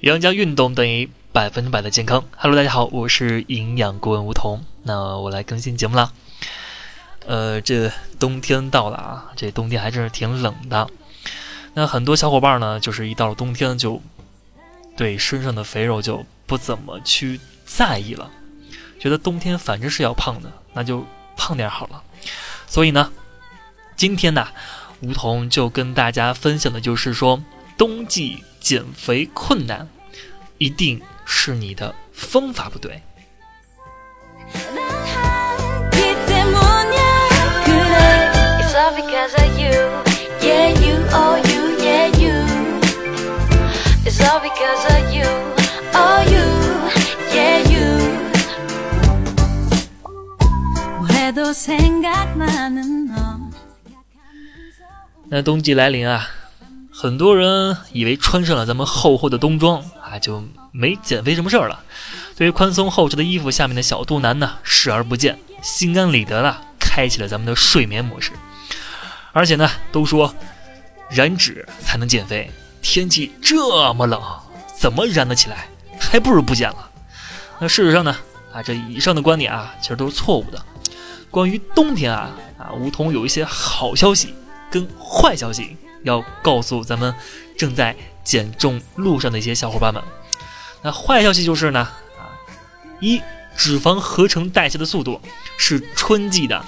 杨家运动等于百分之百的健康。Hello，大家好，我是营养顾问吴桐。那我来更新节目啦。呃，这冬天到了啊，这冬天还真是挺冷的。那很多小伙伴呢，就是一到了冬天，就对身上的肥肉就不怎么去在意了，觉得冬天反正是要胖的，那就胖点好了。所以呢，今天呢，梧桐就跟大家分享的就是说，冬季减肥困难，一定是你的方法不对。那冬季来临啊，很多人以为穿上了咱们厚厚的冬装啊，就没减肥什么事儿了。对于宽松厚实的衣服下面的小肚腩呢，视而不见，心安理得的，开启了咱们的睡眠模式。而且呢，都说燃脂才能减肥，天气这么冷，怎么燃得起来？还不如不减了。那事实上呢，啊，这以上的观点啊，其实都是错误的。关于冬天啊啊，梧桐有一些好消息跟坏消息要告诉咱们正在减重路上的一些小伙伴们。那坏消息就是呢啊，一脂肪合成代谢的速度是春季的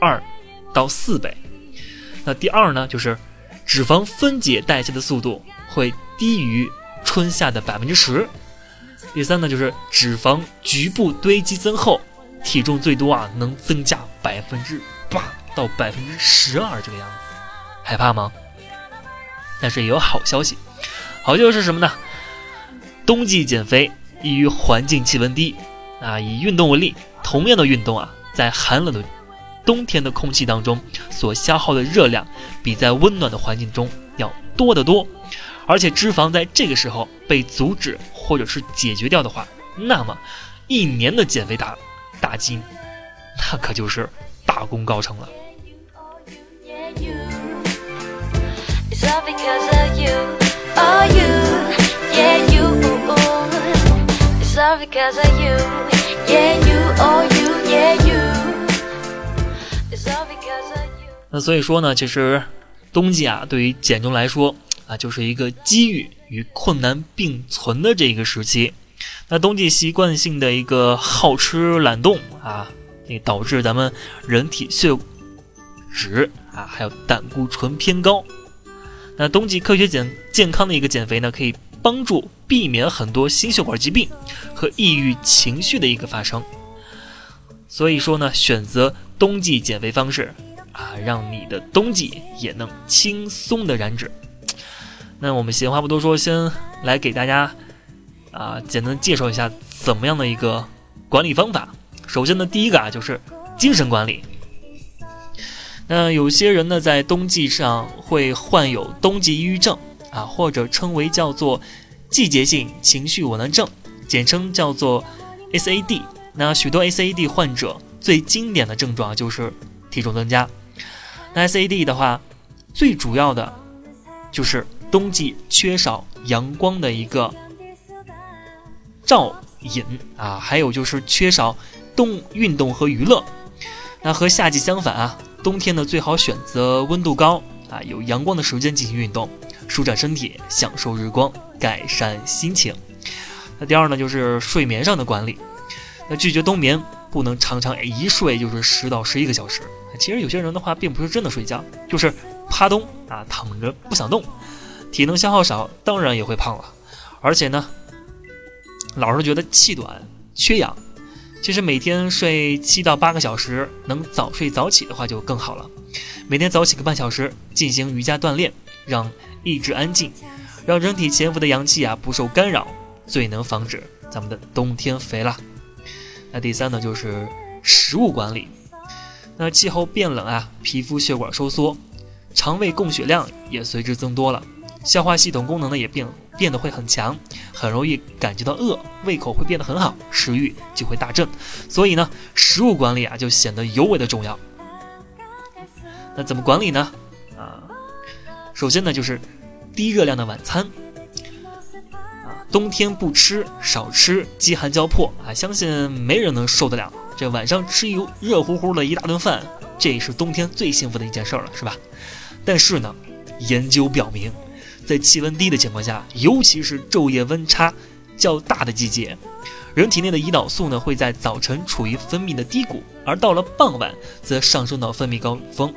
二到四倍。那第二呢，就是脂肪分解代谢的速度会低于春夏的百分之十。第三呢，就是脂肪局部堆积增厚。体重最多啊，能增加百分之八到百分之十二这个样子，害怕吗？但是也有好消息，好消息是什么呢？冬季减肥易于环境气温低啊，以运动为例，同样的运动啊，在寒冷的冬天的空气当中所消耗的热量，比在温暖的环境中要多得多，而且脂肪在这个时候被阻止或者是解决掉的话，那么一年的减肥达。大金，那可就是大功告成了。那所以说呢，其实冬季啊，对于减重来说啊，就是一个机遇与困难并存的这一个时期。那冬季习惯性的一个好吃懒动啊，那导致咱们人体血脂啊，还有胆固醇偏高。那冬季科学减健康的一个减肥呢，可以帮助避免很多心血管疾病和抑郁情绪的一个发生。所以说呢，选择冬季减肥方式啊，让你的冬季也能轻松的燃脂。那我们闲话不多说，先来给大家。啊，简单介绍一下怎么样的一个管理方法。首先呢，第一个啊就是精神管理。那有些人呢在冬季上会患有冬季抑郁症啊，或者称为叫做季节性情绪紊乱症，简称叫做 SAD。那许多 SAD 患者最经典的症状就是体重增加。那 SAD 的话，最主要的就是冬季缺少阳光的一个。照引啊，还有就是缺少动运动和娱乐。那和夏季相反啊，冬天呢最好选择温度高啊、有阳光的时间进行运动，舒展身体，享受日光，改善心情。那第二呢就是睡眠上的管理。那拒绝冬眠，不能常常一睡就是十到十一个小时。其实有些人的话并不是真的睡觉，就是趴冬啊，躺着不想动，体能消耗少，当然也会胖了。而且呢。老是觉得气短、缺氧，其实每天睡七到八个小时，能早睡早起的话就更好了。每天早起个半小时，进行瑜伽锻炼，让意志安静，让人体潜伏的阳气啊不受干扰，最能防止咱们的冬天肥了。那第三呢，就是食物管理。那气候变冷啊，皮肤血管收缩，肠胃供血量也随之增多了，消化系统功能呢也变。变得会很强，很容易感觉到饿，胃口会变得很好，食欲就会大振。所以呢，食物管理啊就显得尤为的重要。那怎么管理呢？啊，首先呢，就是低热量的晚餐。啊，冬天不吃少吃，饥寒交迫啊，相信没人能受得了。这晚上吃一热乎乎的一大顿饭，这也是冬天最幸福的一件事了，是吧？但是呢，研究表明，在气温低的情况下，尤其是昼夜温差较大的季节，人体内的胰岛素呢会在早晨处于分泌的低谷，而到了傍晚则上升到分泌高峰。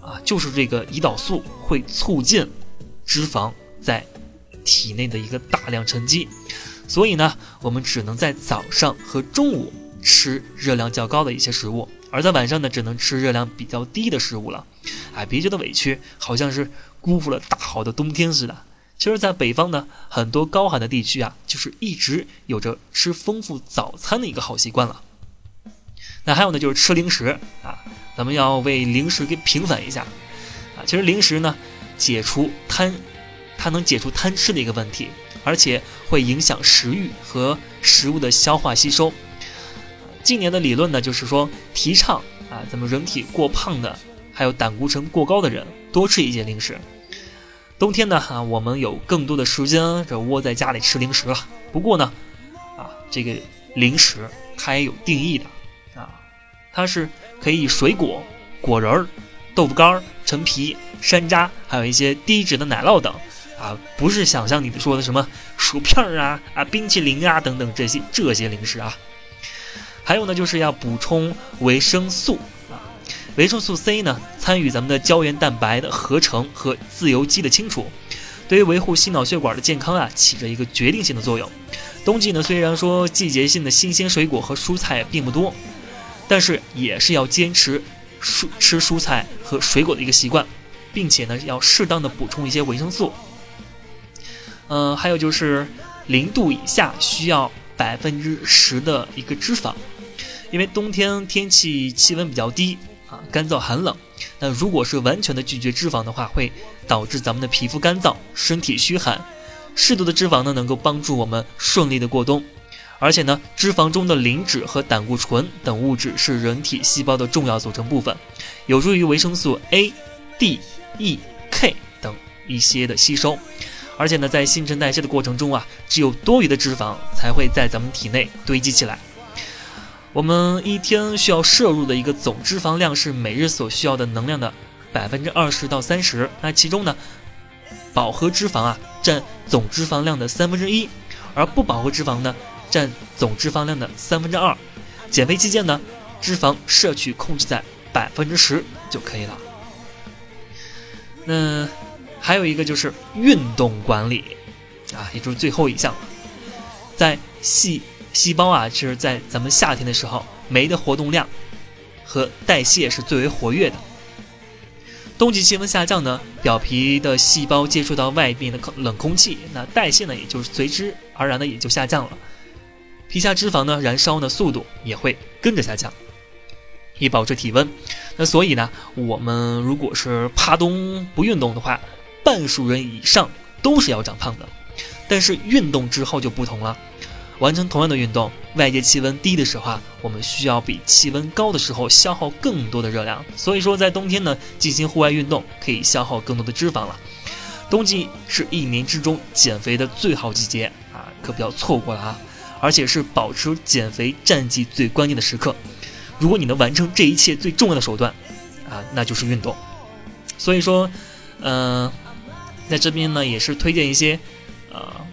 啊，就是这个胰岛素会促进脂肪在体内的一个大量沉积，所以呢，我们只能在早上和中午吃热量较高的一些食物，而在晚上呢，只能吃热量比较低的食物了。哎，别觉得委屈，好像是辜负了大好的冬天似的。其实，在北方呢，很多高寒的地区啊，就是一直有着吃丰富早餐的一个好习惯了。那还有呢，就是吃零食啊。咱们要为零食给平反一下，啊，其实零食呢，解除贪，它能解除贪吃的一个问题，而且会影响食欲和食物的消化吸收。近年的理论呢，就是说提倡啊，咱们人体过胖的，还有胆固醇过高的人多吃一些零食。冬天呢，啊，我们有更多的时间这窝在家里吃零食了。不过呢，啊，这个零食它也有定义的啊。它是可以水果、果仁儿、豆腐干儿、陈皮、山楂，还有一些低脂的奶酪等，啊，不是想象你说的什么薯片儿啊、啊冰淇淋啊等等这些这些零食啊。还有呢，就是要补充维生素，维生素 C 呢，参与咱们的胶原蛋白的合成和自由基的清除，对于维护心脑血管的健康啊，起着一个决定性的作用。冬季呢，虽然说季节性的新鲜水果和蔬菜并不多。但是也是要坚持蔬吃蔬菜和水果的一个习惯，并且呢要适当的补充一些维生素。嗯，还有就是零度以下需要百分之十的一个脂肪，因为冬天天气气温比较低，干燥寒冷。那如果是完全的拒绝脂肪的话，会导致咱们的皮肤干燥、身体虚寒。适度的脂肪呢，能够帮助我们顺利的过冬。而且呢，脂肪中的磷脂和胆固醇等物质是人体细胞的重要组成部分，有助于维生素 A、D、E、K 等一些的吸收。而且呢，在新陈代谢的过程中啊，只有多余的脂肪才会在咱们体内堆积起来。我们一天需要摄入的一个总脂肪量是每日所需要的能量的百分之二十到三十。那其中呢，饱和脂肪啊占总脂肪量的三分之一，而不饱和脂肪呢。占总脂肪量的三分之二，减肥期间呢，脂肪摄取控制在百分之十就可以了。那还有一个就是运动管理啊，也就是最后一项，在细细胞啊，就是在咱们夏天的时候，酶的活动量和代谢是最为活跃的。冬季气温下降呢，表皮的细胞接触到外面的冷空气，那代谢呢，也就是随之而然的也就下降了。皮下脂肪呢，燃烧的速度也会跟着下降，以保持体温。那所以呢，我们如果是怕冬不运动的话，半数人以上都是要长胖的。但是运动之后就不同了，完成同样的运动，外界气温低的时候啊，我们需要比气温高的时候消耗更多的热量。所以说，在冬天呢，进行户外运动可以消耗更多的脂肪了。冬季是一年之中减肥的最好季节啊，可不要错过了啊！而且是保持减肥战绩最关键的时刻。如果你能完成这一切最重要的手段，啊，那就是运动。所以说，嗯，在这边呢，也是推荐一些，呃，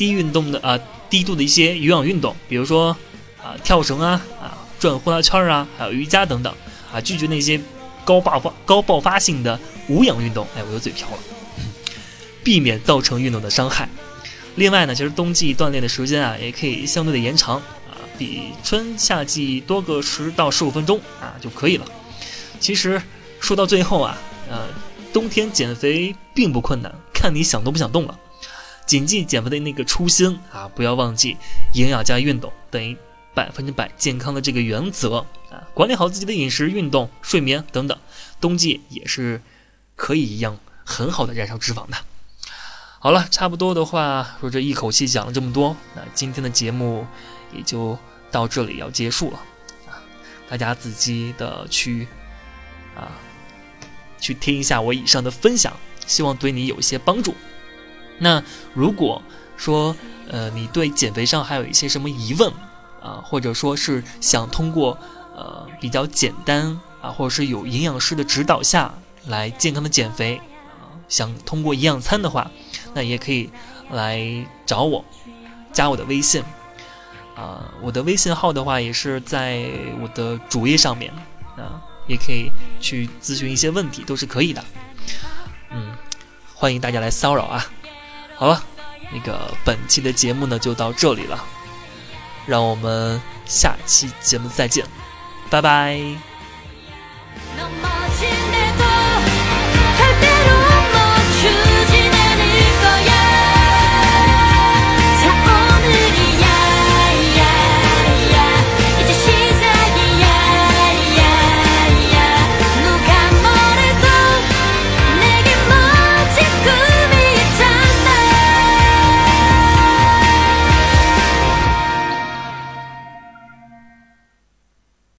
低运动的啊，低度的一些有氧运动，比如说啊，跳绳啊，啊，转呼啦圈啊，还有瑜伽等等，啊，拒绝那些高爆发、高爆发性的无氧运动。哎，我又嘴瓢了，避免造成运动的伤害。另外呢，其实冬季锻炼的时间啊，也可以相对的延长啊，比春夏季多个十到十五分钟啊就可以了。其实说到最后啊，呃，冬天减肥并不困难，看你想动不想动了。谨记减肥的那个初心啊，不要忘记营养加运动等于百分之百健康的这个原则啊，管理好自己的饮食、运动、睡眠等等，冬季也是可以一样很好的燃烧脂肪的。好了，差不多的话，说这一口气讲了这么多，那今天的节目也就到这里要结束了啊！大家仔细的去啊去听一下我以上的分享，希望对你有一些帮助。那如果说呃你对减肥上还有一些什么疑问啊，或者说是想通过呃比较简单啊，或者是有营养师的指导下来健康的减肥啊，想通过营养餐的话，那也可以来找我，加我的微信。啊，我的微信号的话也是在我的主页上面，啊，也可以去咨询一些问题，都是可以的。嗯，欢迎大家来骚扰啊！好了，那个本期的节目呢就到这里了，让我们下期节目再见，拜拜。